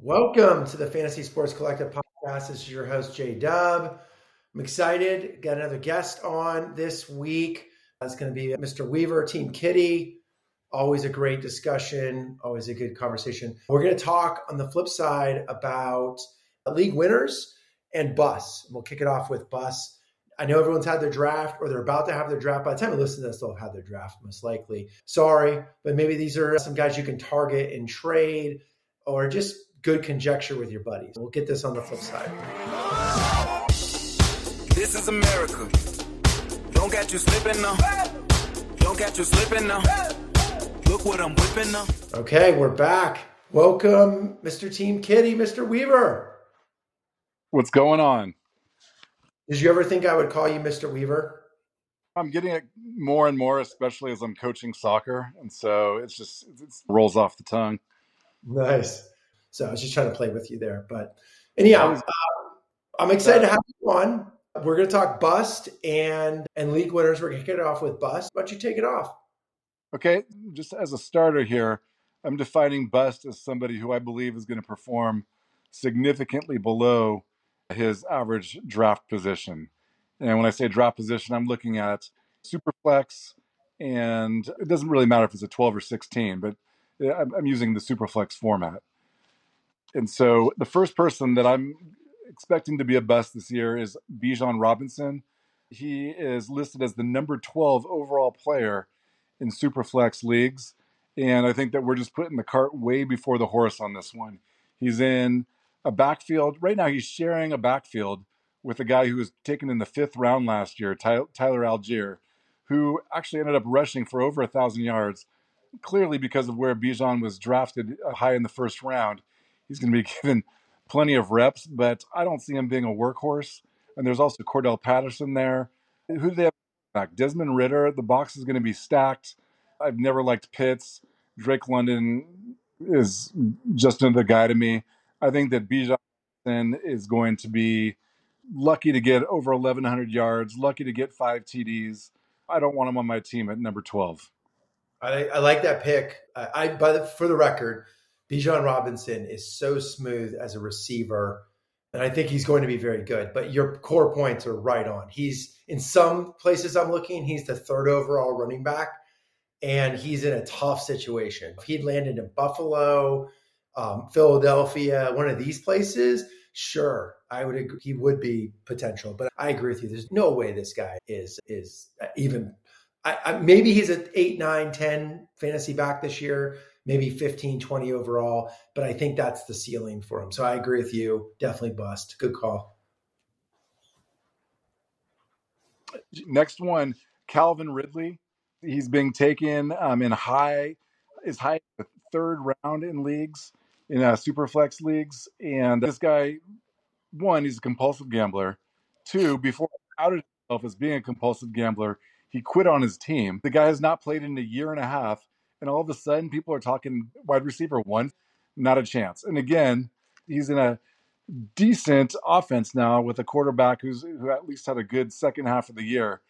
Welcome to the Fantasy Sports Collective podcast. This is your host, Jay Dub. I'm excited. Got another guest on this week. It's going to be Mr. Weaver, Team Kitty. Always a great discussion, always a good conversation. We're going to talk on the flip side about league winners and bus. We'll kick it off with bus. I know everyone's had their draft or they're about to have their draft. By the time you listen to this, they'll have their draft, most likely. Sorry, but maybe these are some guys you can target and trade or just good conjecture with your buddies. We'll get this on the flip side. This is America. Don't get you slipping now. Don't get you slipping now. Look what I'm whipping now. Okay, we're back. Welcome, Mr. Team Kitty, Mr. Weaver. What's going on? Did you ever think I would call you Mr. Weaver? I'm getting it more and more, especially as I'm coaching soccer, and so it's just it rolls off the tongue. Nice. So I was just trying to play with you there. But anyhow, uh, I'm excited to have you on. We're going to talk bust and and league winners. We're going to kick it off with bust. Why don't you take it off? Okay, just as a starter here, I'm defining bust as somebody who I believe is going to perform significantly below his average draft position. And when I say draft position, I'm looking at superflex, and it doesn't really matter if it's a 12 or 16, but I'm using the superflex format. And so the first person that I'm expecting to be a bust this year is Bijan Robinson. He is listed as the number 12 overall player in Superflex leagues. And I think that we're just putting the cart way before the horse on this one. He's in a backfield. Right now, he's sharing a backfield with a guy who was taken in the fifth round last year, Tyler Allgeier, who actually ended up rushing for over a thousand yards, clearly because of where Bijan was drafted uh, high in the first round he's going to be given plenty of reps, but I don't see him being a workhorse. And there's also Cordarrelle Patterson there. Who do they have back? Desmond Ridder. The box is going to be stacked. I've never liked Pitts. Drake London is just another guy to me. I think that Bijan is going to be lucky to get over 1,100 yards, lucky to get five TDs. I don't want him on my team at number 12. I, I like that pick. I, I by the, for the record, Bijan Robinson is so smooth as a receiver, and I think he's going to be very good. But your core points are right on. He's in some places I'm looking, he's the third overall running back, and he's in a tough situation. If he'd landed in Buffalo, um, Philadelphia, one of these places, sure, I would agree, he would be potential. But I agree with you. There's no way this guy is is even. I, I, maybe he's an 8, 9, 10 fantasy back this year maybe 15, 20 overall. But I think that's the ceiling for him. So I agree with you. Definitely bust. Good call. Next one, Calvin Ridley. He's being taken um, in high, is high third round in leagues, in uh, super flex leagues. And this guy, one, he's a compulsive gambler. Two, before outed himself as being a compulsive gambler, he quit on his team. The guy has not played in a year and a half and all of a sudden people are talking wide receiver one, not a chance. And again, he's in a decent offense now with a quarterback who's who at least had a good second half of the year.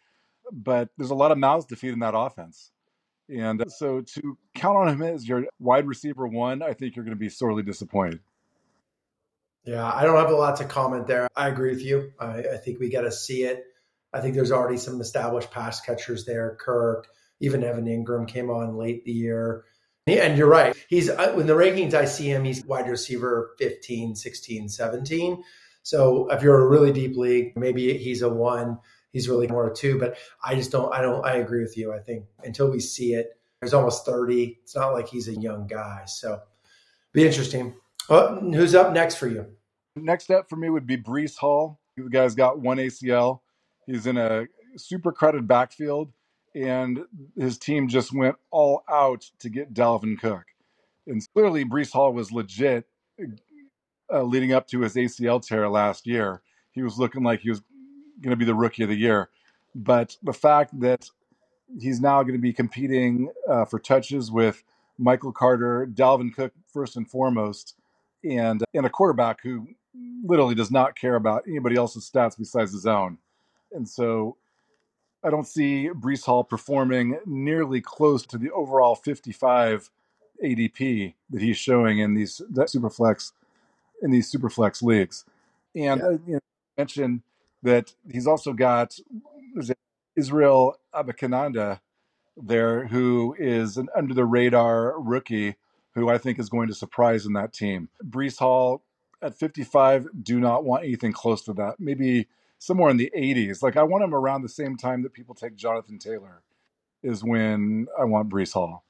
But there's a lot of mouths to feed in that offense. And uh, so to count on him as your wide receiver one, I think you're going to be sorely disappointed. Yeah, I don't have a lot to comment there. I agree with you. I, I think we got to see it. I think there's already some established pass catchers there. Kirk, even Evan Engram came on late the year. And you're right. He's uh, in the rankings I see him, he's wide receiver 15, 16, 17. So if you're a really deep league, maybe he's a one, he's really more a two. But I just don't, I don't, I agree with you. I think until we see it, he's almost 30. It's not like he's a young guy. So be interesting. Well, who's up next for you? Next up for me would be Breece Hall. The guy's got one ACL. He's in a super crowded backfield and his team just went all out to get Dalvin Cook. And clearly, Breece Hall was legit uh, leading up to his ACL tear last year. He was looking like he was going to be the rookie of the year. But the fact that he's now going to be competing uh, for touches with Michael Carter, Dalvin Cook, first and foremost, and, and a quarterback who literally does not care about anybody else's stats besides his own. And so I don't see Breece Hall performing nearly close to the overall 55 ADP that he's showing in these Superflex in these super flex leagues. And Yeah. uh, you know, mention that he's also got Israel Abanikanda there, who is an under the radar rookie who I think is going to surprise in that team. Breece Hall at 55, do not want anything close to that. Maybe somewhere in the 80s. Like I want him around the same time that people take Jonathan Taylor, is when I want Breece Hall.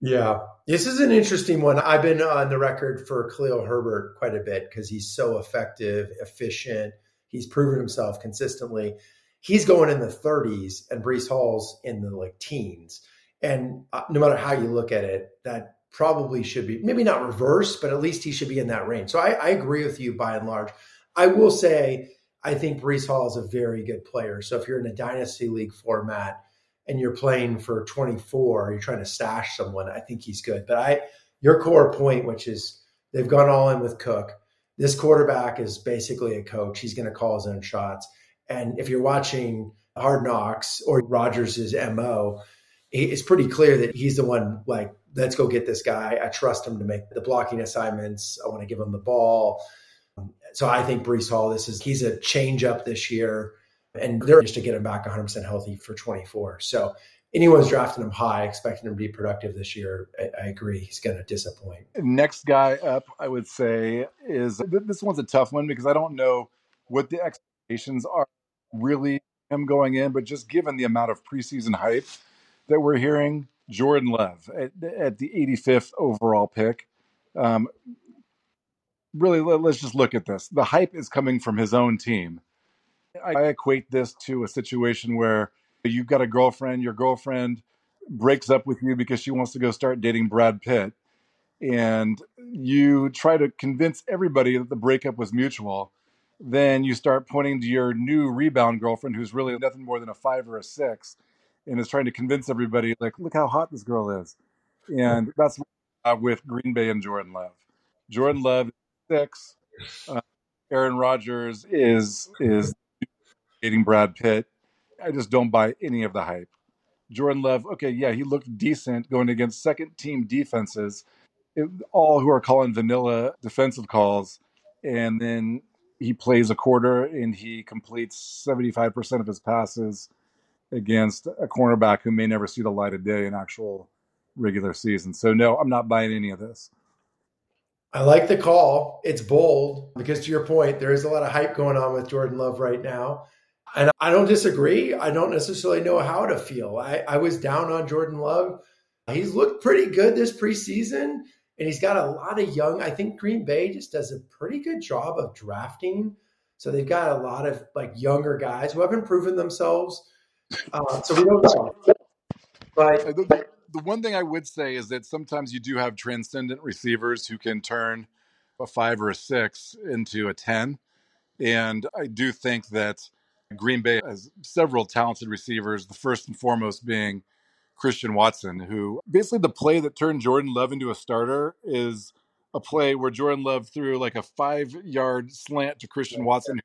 Yeah, this is an interesting one. I've been on the record for Khalil Herbert quite a bit because he's so effective, efficient. He's proven himself consistently. He's going in the 30s, and Breece Hall's in the like teens. And uh, no matter how you look at it, that probably should be maybe not reverse, but at least he should be in that range. So I, I agree with you by and large. I will say I think Breece Hall is a very good player. So if you're in a dynasty league format and you're playing for 24, you're trying to stash someone, I think he's good. But I, your core point, which is they've gone all in with Cook. This quarterback is basically a coach. He's going to call his own shots. And if you're watching Hard Knocks or Rodgers' MO, it's pretty clear that he's the one like, let's go get this guy. I trust him to make the blocking assignments. I want to give him the ball. So I think Breece Hall, this is he's a change up this year and they're just to get him back 100% healthy for 24. So anyone's drafting him high, expecting him to be productive this year, I, I agree. He's going to disappoint. Next guy up, I would say, is this one's a tough one because I don't know what the expectations are really him going in, but just given the amount of preseason hype that we're hearing, Jordan Love at, at the 85th overall pick. Um, really, let, us just look at this. The hype is coming from his own team. I, I equate this to a situation where you've got a girlfriend, your girlfriend breaks up with you because she wants to go start dating Brad Pitt. And you try to convince everybody that the breakup was mutual. Then you start pointing to your new rebound girlfriend, who's really nothing more than a five or a six, and is trying to convince everybody, like, look how hot this girl is. And that's uh, with Green Bay and Jordan Love. Jordan Love six. Uh, Aaron Rodgers is is dating Brad Pitt. I just don't buy any of the hype. Jordan Love, okay, yeah, he looked decent going against second team defenses, it, all who are calling vanilla defensive calls, and then he plays a quarter and he completes 75% of his passes against a cornerback who may never see the light of day in actual regular season. So no, I'm not buying any of this. I like the call. It's bold because to your point, there is a lot of hype going on with Jordan Love right now. And I don't disagree. I don't necessarily know how to feel. I, I was down on Jordan Love. He's looked pretty good this preseason, and he's got a lot of young. I think Green Bay just does a pretty good job of drafting. So they've got a lot of like younger guys who haven't proven themselves. Uh, so we don't know. But the, one thing I would say is that sometimes you do have transcendent receivers who can turn a five or a six into a 10. And I do think that Green Bay has several talented receivers, the first and foremost being Christian Watson, who basically the play that turned Jordan Love into a starter is a play where Jordan Love threw like a five yard slant to Christian Watson,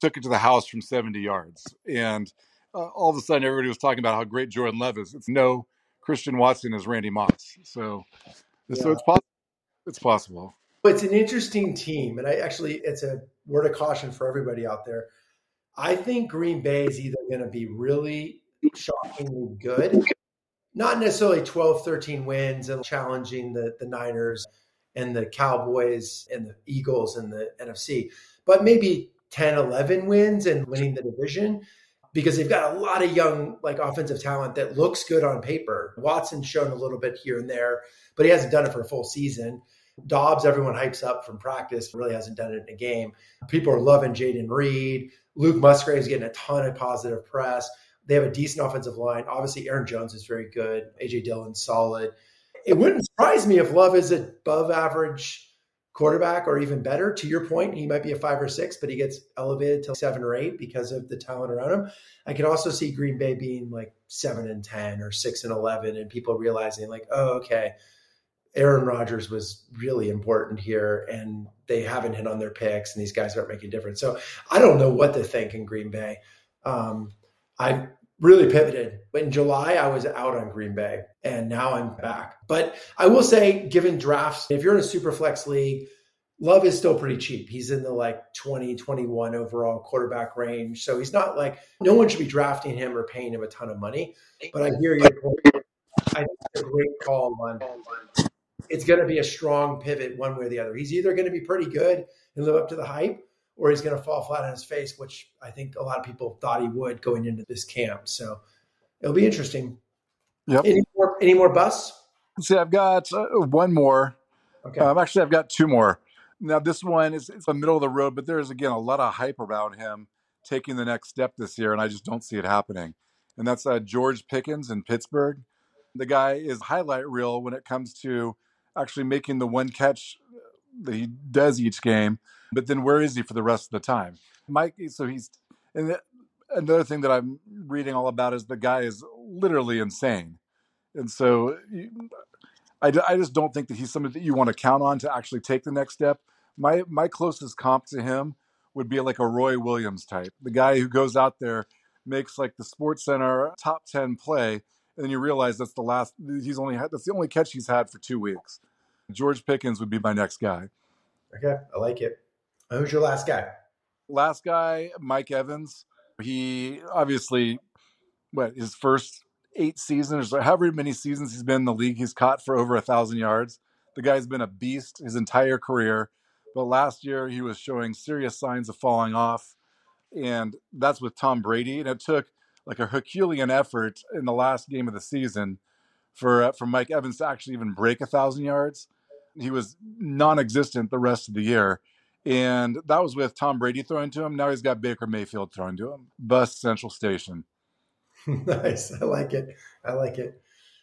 took it to the house from 70 yards. And uh, all of a sudden, everybody was talking about how great Jordan Love is. It's no Christian Watson is Randy Moss. So, yeah. so it's possible. It's possible. It's an interesting team, and I actually it's a word of caution for everybody out there. I think Green Bay is either going to be really shockingly good, not necessarily 12, 13 wins and challenging the, the Niners and the Cowboys and the Eagles and the NFC, but maybe 10, 11 wins and winning the division because they've got a lot of young like offensive talent that looks good on paper. Watson's shown a little bit here and there, but he hasn't done it for a full season. Dobbs, everyone hypes up from practice, really hasn't done it in a game. People are loving Jayden Reed. Luke Musgrave's getting a ton of positive press. They have a decent offensive line. Obviously, Aaron Jones is very good. AJ Dillon's solid. It wouldn't surprise me if Love is above average quarterback or even better. To your point, he might be a five or six, but he gets elevated to seven or eight because of the talent around him. I could also see Green Bay being like seven and 10 or six and 11, and people realizing, like, oh, okay, Aaron Rodgers was really important here, and they haven't hit on their picks, and these guys aren't making a difference. So I don't know what to think in Green Bay. Um, I really pivoted. But in July, I was out on Green Bay, and now I'm back. But I will say, given drafts, if you're in a super flex league, Love is still pretty cheap. He's in the like 20, 21 overall quarterback range. So he's not like no one should be drafting him or paying him a ton of money. But I hear your point. I think it's a great call on it's going to be a strong pivot one way or the other. He's either going to be pretty good and live up to the hype, or he's going to fall flat on his face, which I think a lot of people thought he would going into this camp. So it'll be interesting. Yep. Any more? Any more busts? See, I've got uh, one more. Okay. Um, actually, I've got two more. Now, this one is it's the middle of the road, but there's again a lot of hype around him taking the next step this year, and I just don't see it happening. And that's uh, George Pickens in Pittsburgh. The guy is highlight reel when it comes to actually making the one catch that he does each game, but then where is he for the rest of the time? Mike, so he's and the, another thing that I'm reading all about is the guy is literally insane, and so I, I just don't think that he's somebody that you want to count on to actually take the next step. My my closest comp to him would be like a Roy Williams type, the guy who goes out there makes like the Sports Center top ten play, and then you realize that's the last. He's only had that's the only catch he's had for two weeks. George Pickens would be my next guy. Okay, I like it. Who's your last guy? Last guy, Mike Evans. He obviously, what his first eight seasons or however many seasons he's been in the league, he's caught for over a thousand yards. The guy's been a beast his entire career, but last year he was showing serious signs of falling off, and that's with Tom Brady. And it took like a Herculean effort in the last game of the season for uh, for Mike Evans to actually even break a thousand yards. He was non-existent the rest of the year, and that was with Tom Brady throwing to him. Now he's got Baker Mayfield throwing to him. Bus Central Station. nice. I like it. I like it.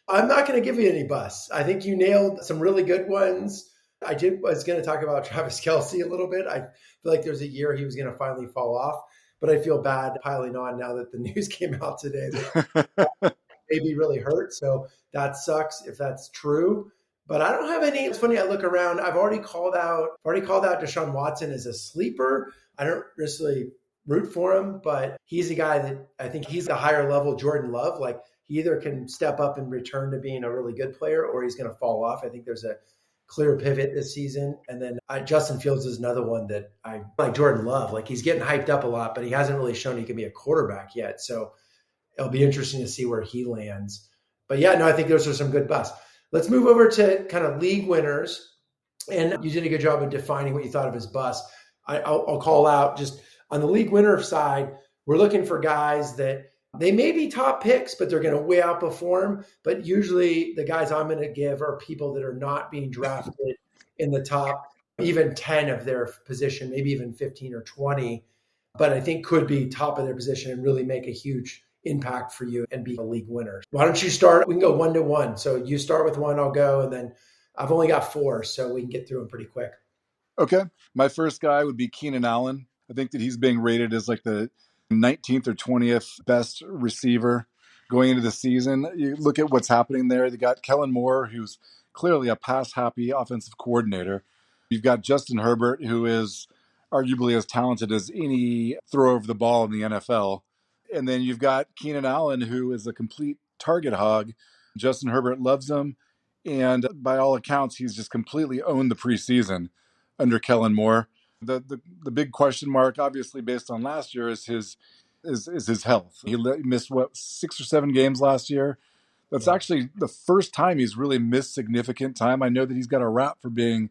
I'm not going to give you any bus. I think you nailed some really good ones. I did was going to talk about Travis Kelce a little bit. I feel like there's a year he was going to finally fall off, but I feel bad piling on now that the news came out today that maybe really hurt. So that sucks if that's true. But I don't have any. It's funny. I look around. I've already called out. Already called out Deshaun Watson as a sleeper. I don't necessarily root for him, but he's a guy that I think he's a higher level Jordan Love. Like he either can step up and return to being a really good player, or he's going to fall off. I think there's a clear pivot this season. And then uh, Justin Fields is another one that I like. Jordan Love. Like he's getting hyped up a lot, but he hasn't really shown he can be a quarterback yet. So it'll be interesting to see where he lands. But yeah, no, I think those are some good busts. Let's move over to kind of league winners. And you did a good job of defining what you thought of as bust. I, will call out just on the league winner side, we're looking for guys that they may be top picks, but they're going to way outperform. But usually the guys I'm going to give are people that are not being drafted in the top even 10 of their position, maybe even 15 or 20, but I think could be top of their position and really make a huge impact for you and be a league winner. Why don't you start? We can go one to one. So you start with one, I'll go, and then I've only got four, so we can get through them pretty quick. Okay. My first guy would be Keenan Allen. I think that he's being rated as like the 19th or 20th best receiver going into the season. You look at what's happening there. They got Kellen Moore, who's clearly a pass happy offensive coordinator. You've got Justin Herbert, who is arguably as talented as any thrower of the ball in the NFL. And then you've got Keenan Allen, who is a complete target hog. Justin Herbert loves him. And uh, by all accounts, he's just completely owned the preseason under Kellen Moore. The, the, the big question mark, obviously based on last year, is his is, is his health. He missed what six or seven games last year. That's actually the first time he's really missed significant time. I know that he's got a rap for being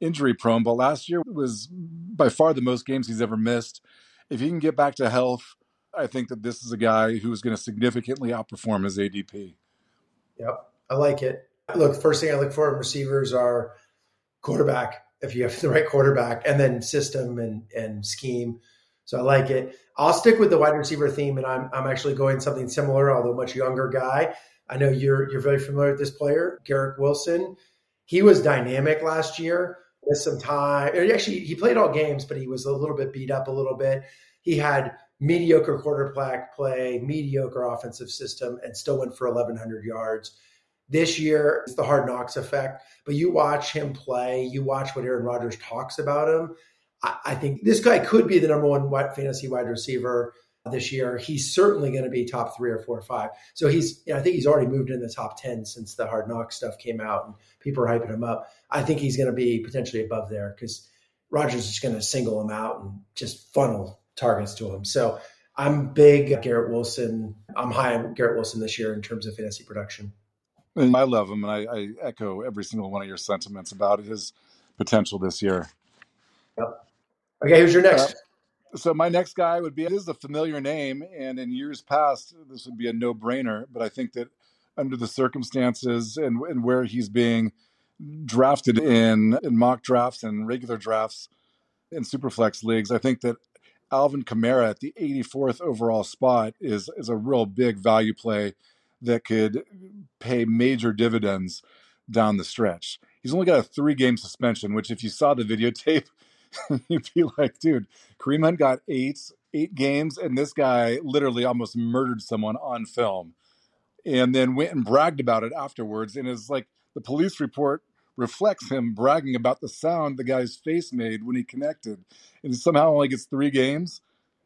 injury prone, but last year was by far the most games he's ever missed. If he can get back to health, I think that this is a guy who is going to significantly outperform his ADP. Yep, I like it. Look, first thing I look for in receivers are quarterback. If you have the right quarterback, and then system and and scheme. So I like it. I'll stick with the wide receiver theme, and I'm I'm actually going something similar, although much younger guy. I know you're you're very familiar with this player, Garrett Wilson. He was dynamic last year. Missed some time. Actually, he played all games, but he was a little bit beat up a little bit. He had mediocre quarterback play, mediocre offensive system, and still went for 1,100 yards. This year, it's the hard knocks effect. But you watch him play, you watch what Aaron Rodgers talks about him. I, I think this guy could be the number one fantasy wide receiver this year. He's certainly going to be top three or four or five. So he's, you know, I think he's already moved in the top 10 since the hard knock stuff came out and people are hyping him up. I think he's going to be potentially above there because Rodgers is going to single him out and just funnel targets to him. So I'm big Garrett Wilson. I'm high on Garrett Wilson this year in terms of fantasy production. And I love him, and I, I echo every single one of your sentiments about his potential this year. Yep. Okay, who's your next? Uh, so my next guy would be it is a familiar name, and in years past this would be a no brainer. But I think that under the circumstances and, and where he's being drafted in in mock drafts and regular drafts in superflex leagues, I think that Alvin Kamara at the 84th overall spot is is a real big value play that could pay major dividends down the stretch. He's only got a three game suspension, which if you saw the videotape, you'd be like, dude, Kareem Hunt got eight eight games, and this guy literally almost murdered someone on film, and then went and bragged about it afterwards. And is like the police report reflects him bragging about the sound the guy's face made when he connected, and somehow only gets three games.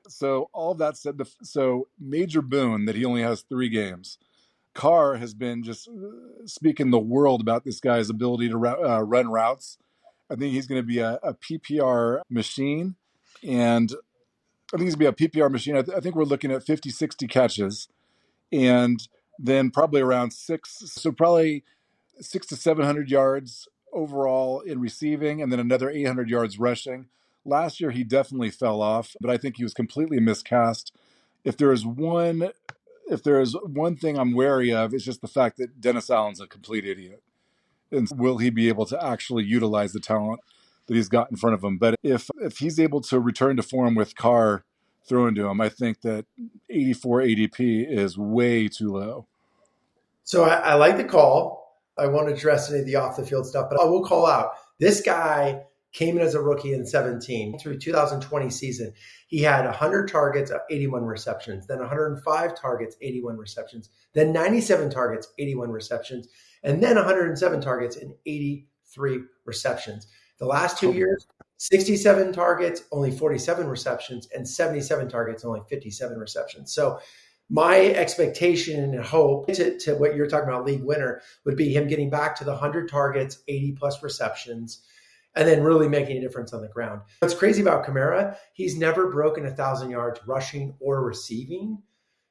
So all that said, the, so major boon that he only has three games. Carr has been just uh, speaking the world about this guy's ability to uh, run routes. I think he's going to be a, a, PPR machine, and I think he's going to be a PPR machine. I, th- I think we're looking at 50, 60 catches, and then probably around six. So probably six to 700 yards overall in receiving, and then another 800 yards rushing. Last year, he definitely fell off, but I think he was completely miscast. If there is one, if there is one thing I'm wary of, it's just the fact that Dennis Allen's a complete idiot. And will he be able to actually utilize the talent that he's got in front of him? But if if he's able to return to form with Carr thrown to him, I think that 84 ADP is way too low. So I, I like the call. I won't address any of the off the field stuff, but I will call out this guy came in as a rookie in 17 through 2020 season. He had 100 targets, uh, 81 receptions, then 105 targets, 81 receptions, then 97 targets, 81 receptions, and then 107 targets and 83 receptions. The last two years, 67 targets, only 47 receptions, and 77 targets, only 57 receptions. So my expectation and hope to, to, what you're talking about, league winner, would be him getting back to the 100 targets, 80 plus receptions, and then really making a difference on the ground. What's crazy about Kamara, he's never broken a thousand yards rushing or receiving,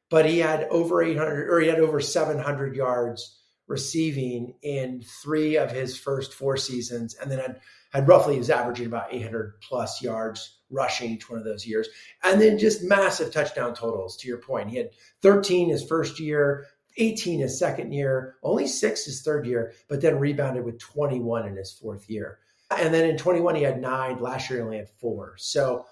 but he had over 800 or he had over 700 yards receiving in three of his first four seasons, and then had, had roughly was averaging about 800 plus yards rushing each one of those years. And then just massive touchdown totals, to your point. He had 13 his first year, 18 his second year, only six his third year, but then rebounded with 21 in his fourth year. And then in 21, he had nine. Last year, he only had four. So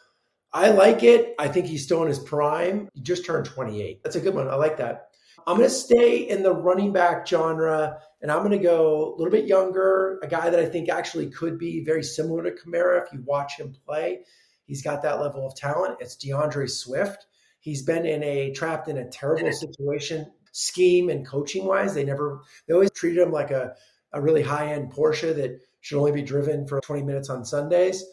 I like it. I think he's still in his prime. He just turned 28. That's a good one. I like that. I'm going to stay in the running back genre and I'm going to go a little bit younger, a guy that I think actually could be very similar to Kamara if you watch him play. He's got that level of talent. It's D'Andre Swift. He's been in a trapped in a terrible mm-hmm. situation, scheme and coaching wise. They never they always treated him like a, a really high end Porsche that should only be driven for 20 minutes on Sundays.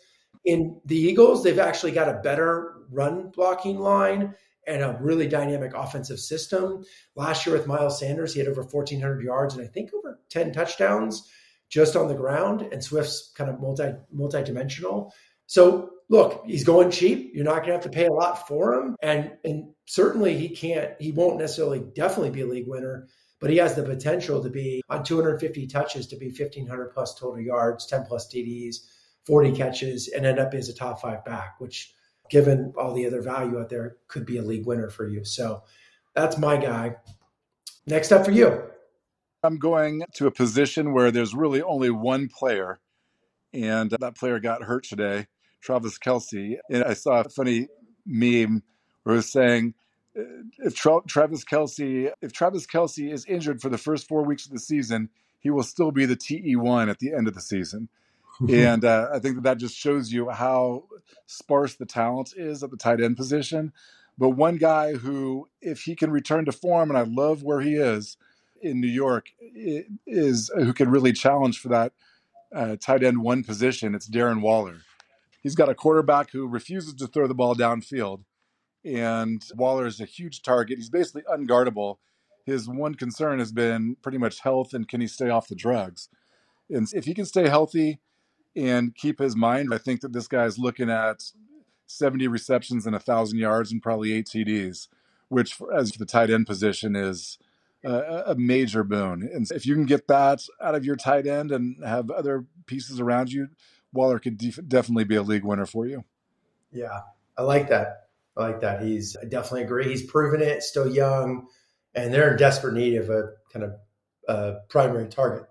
In the Eagles, they've actually got a better run blocking line and a really dynamic offensive system. Last year with Miles Sanders, he had over 1,400 yards and I think over 10 touchdowns just on the ground. And Swift's kind of multi multi dimensional. So look, he's going cheap. You're not going to have to pay a lot for him, and and certainly he can't. He won't necessarily definitely be a league winner, but he has the potential to be on 250 touches to be 1500 plus total yards, 10 plus TDs, 40 catches, and end up as a top five back, which given all the other value out there could be a league winner for you. So that's my guy. Next up for you. I'm going to a position where there's really only one player, and that player got hurt today. Travis Kelce. and I saw a funny meme where it was saying, if Tra- Travis Kelce, if Travis Kelce is injured for the first four weeks of the season, he will still be the TE one at the end of the season. And uh, I think that that just shows you how sparse the talent is at the tight end position. But one guy who, if he can return to form, and I love where he is in New York, is who can really challenge for that uh, tight end one position. It's Darren Waller he's got a quarterback who refuses to throw the ball downfield. And Waller is a huge target. He's basically unguardable. His one concern has been pretty much health and can he stay off the drugs. And if he can stay healthy and keep his mind. I think that this guy's looking at 70 receptions and 1,000 yards and probably eight TDs, which, as the tight end position, is a, a major boon. And if you can get that out of your tight end and have other pieces around you, Waller could def- definitely be a league winner for you. Yeah, I like that. I like that. He's I definitely agree. He's proven it, still young, and they're in desperate need of a kind of uh, primary target.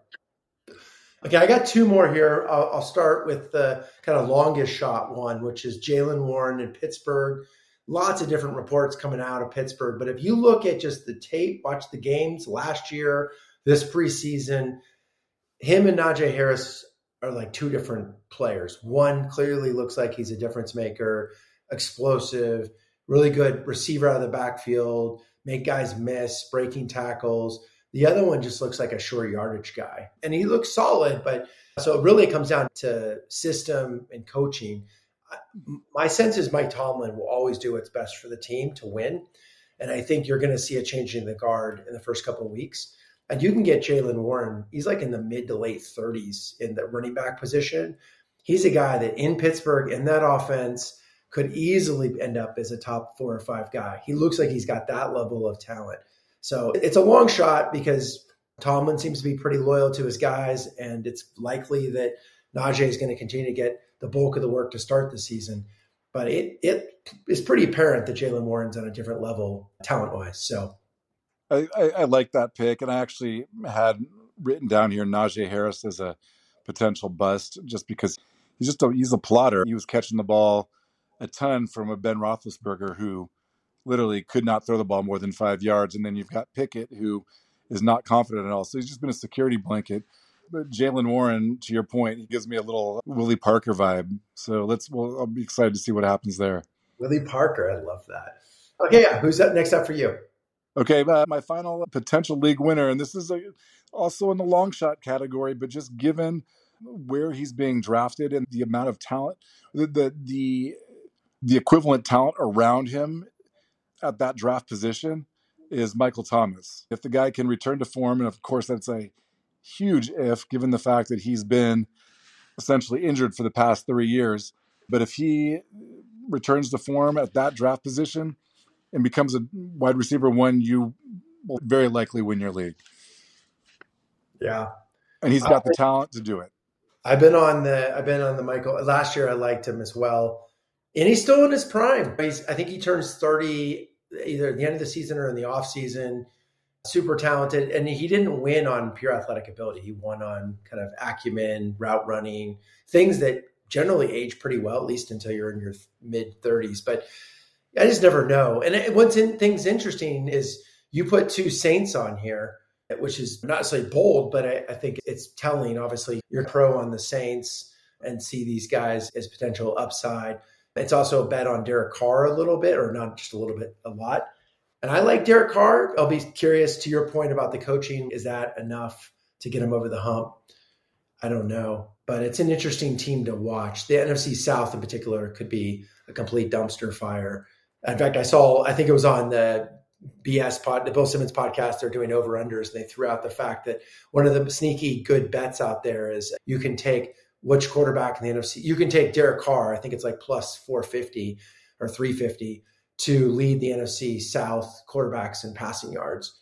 Okay, I got two more here. I'll, I'll, start with the kind of longest shot one, which is Jaylen Warren in Pittsburgh. Lots of different reports coming out of Pittsburgh, but if you look at just the tape, watch the games last year, this preseason, him and Najee Harris are like two different players. One clearly looks like he's a difference maker, explosive, really good receiver out of the backfield, make guys miss, breaking tackles the other one just looks like a short yardage guy. And he looks solid, but so it really comes down to system and coaching. My sense is Mike Tomlin will always do what's best for the team to win. And I think you're going to see a change in the guard in the first couple of weeks. And you can get Jaylen Warren. He's like in the mid to late 30s in the running back position. He's a guy that in Pittsburgh, in that offense, could easily end up as a top four or five guy. He looks like he's got that level of talent. So it's a long shot because Tomlin seems to be pretty loyal to his guys, and it's likely that Najee is going to continue to get the bulk of the work to start the season. But it it is pretty apparent that Jaylen Warren's on a different level talent wise. So I, I, I, like that pick, and I actually had written down here Najee Harris as a potential bust, just because he's just a, he's a plotter. He was catching the ball a ton from a Ben Roethlisberger who literally could not throw the ball more than five yards. And then you've got Pickett, who is not confident at all. So he's just been a security blanket. But Jaylen Warren, to your point, he gives me a little Willie Parker vibe. So let's, well, I'll be excited to see what happens there. Willie Parker, I love that. Okay, yeah. Who's up next up for you? Okay, uh, my final potential league winner, and this is a, also in the long shot category, but just given where he's being drafted and the amount of talent, the the the, the equivalent talent around him at that draft position is Michael Thomas. If the guy can return to form, and of course that's a huge if, given the fact that he's been essentially injured for the past three years. But if he returns to form at that draft position and becomes a wide receiver one, you will very likely win your league. Yeah, and he's got the talent to do it. I've been on the I've been on the Michael last year. I liked him as well, and he's still in his prime. He's I think he turns thirty either at the end of the season or in the off season. Super talented, and he didn't win on pure athletic ability. He won on kind of acumen, route running, things that generally age pretty well, at least until you're in your mid 30s. But I just never know. And what's in, things interesting is you put two Saints on here, which is not necessarily bold, but I, I think it's telling. Obviously, you're pro on the Saints and see these guys as potential upside. It's also a bet on Derek Carr a little bit, or not just a little bit, a lot. And I like Derek Carr. I'll be curious to your point about the coaching. Is that enough to get him over the hump? I don't know, but it's an interesting team to watch. The NFC South, in particular, could be a complete dumpster fire. In fact, I saw, I think it was on the BS pod, the Bill Simmons podcast, they're doing over unders, and they threw out the fact that one of the sneaky good bets out there is you can take which quarterback in the NFC. You can take Derek Carr, I think it's like plus 450 or 350 to lead the NFC South quarterbacks in passing yards.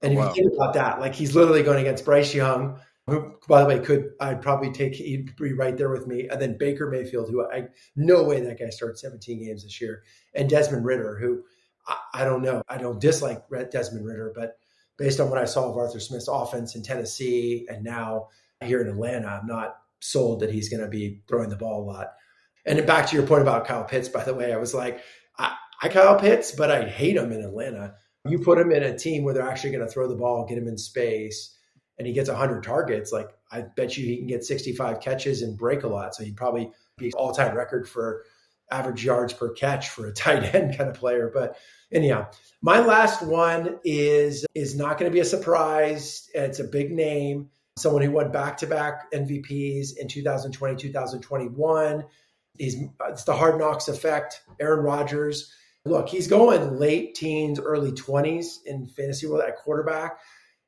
And oh, if wow. you think about that, like he's literally going against Bryce Young, who, by the way, could I'd probably take he'd be right there with me, and then Baker Mayfield, who I no way that guy starts 17 games this year, and Desmond Ridder, who I, I don't know, I don't dislike Desmond Ridder, but based on what I saw of Arthur Smith's offense in Tennessee and now here in Atlanta, I'm not sold that he's going to be throwing the ball a lot. And back to your point about Kyle Pitts, by the way, I was like, I, I Kyle Pitts, but I hate him in Atlanta. You put him in a team where they're actually going to throw the ball, get him in space, and he gets 100 targets. Like, I bet you he can get 65 catches and break a lot. So he'd probably be all time record for average yards per catch for a tight end kind of player. But anyhow, my last one is is not going to be a surprise. It's a big name someone who won back to back MVPs in 2020, 2021. He's, it's the hard knocks effect. Aaron Rodgers. Look, he's going late teens, early 20s in fantasy world at quarterback.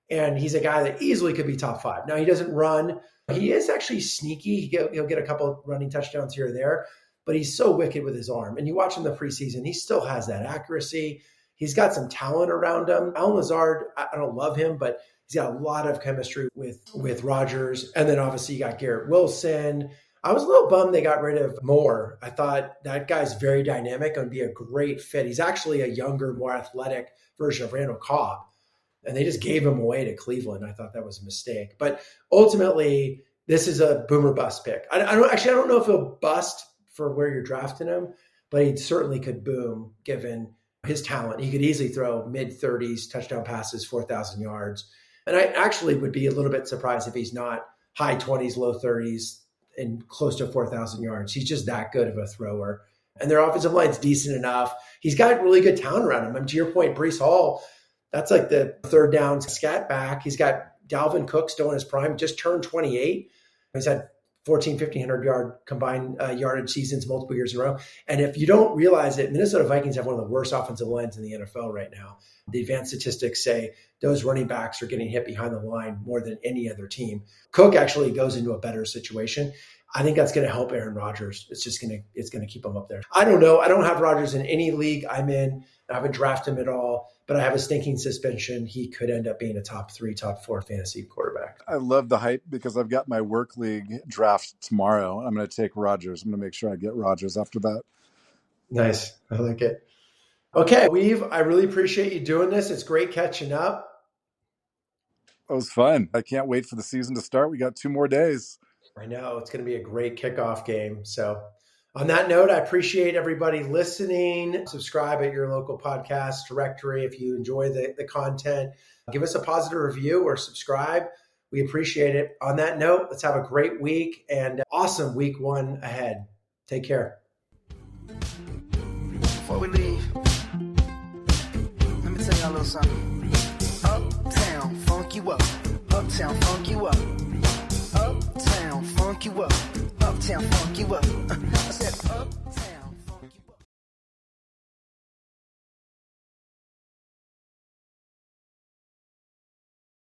And he's a guy that easily could be top five. Now, he doesn't run He is actually sneaky. He'll, get a couple running touchdowns here or there, but he's so wicked with his arm. And you watch him the preseason, he still has that accuracy. He's got some talent around him. Allen Lazard, I don't love him, but he's got a lot of chemistry with with Rodgers. And then obviously you got Garrett Wilson. I was a little bummed they got rid of Moore. I thought that guy's very dynamic and be a great fit. He's actually a younger, more athletic version of Randall Cobb. And they just gave him away to Cleveland. I thought that was a mistake. But ultimately, this is a boomer bust pick. I, I don't actually I don't know if he'll bust for where you're drafting him, but he certainly could boom given his talent. He could easily throw mid 30s touchdown passes, 4,000 yards. And I actually would be a little bit surprised if he's not high 20s, low 30s, and close to 4,000 yards. He's just that good of a thrower. And their offensive line's decent enough. He's got really good talent around him. Mean, to your point, Breece Hall, that's like the third down scat back. He's got Dalvin Cook still in his prime, just turned 28. He's had 14, 1500 yard combined uh, yardage seasons multiple years in a row. And if you don't realize it, Minnesota Vikings have one of the worst offensive lines in the NFL right now. The advanced statistics say those running backs are getting hit behind the line more than any other team. Cook actually goes into a better situation. I think that's going to help Aaron Rodgers. It's just going to it's going to keep him up there. I don't know. I don't have Rodgers in any league I'm in. I haven't drafted him at all, but I have a stinking suspension he could end up being a top three, top four fantasy quarterback. I love the hype because I've got my work league draft tomorrow. I'm going to take Rodgers. I'm going to make sure I get Rodgers after that. Nice. I like it. Okay, Weave, I really appreciate you doing this. It's great catching up. It was fun. I can't wait for the season to start. We got two more days. I know it's going to be a great kickoff game. So, on that note, I appreciate everybody listening. Subscribe at your local podcast directory if you enjoy the, the content. Give us a positive review or subscribe. We appreciate it. On that note, let's have a great week and awesome week one ahead. Take care. Before we leave, let me tell y'all a little something. Uptown, funk you up. Uptown, funk you up. Uptown, funk you up. Uptown, funk you up. Uh, I said, up.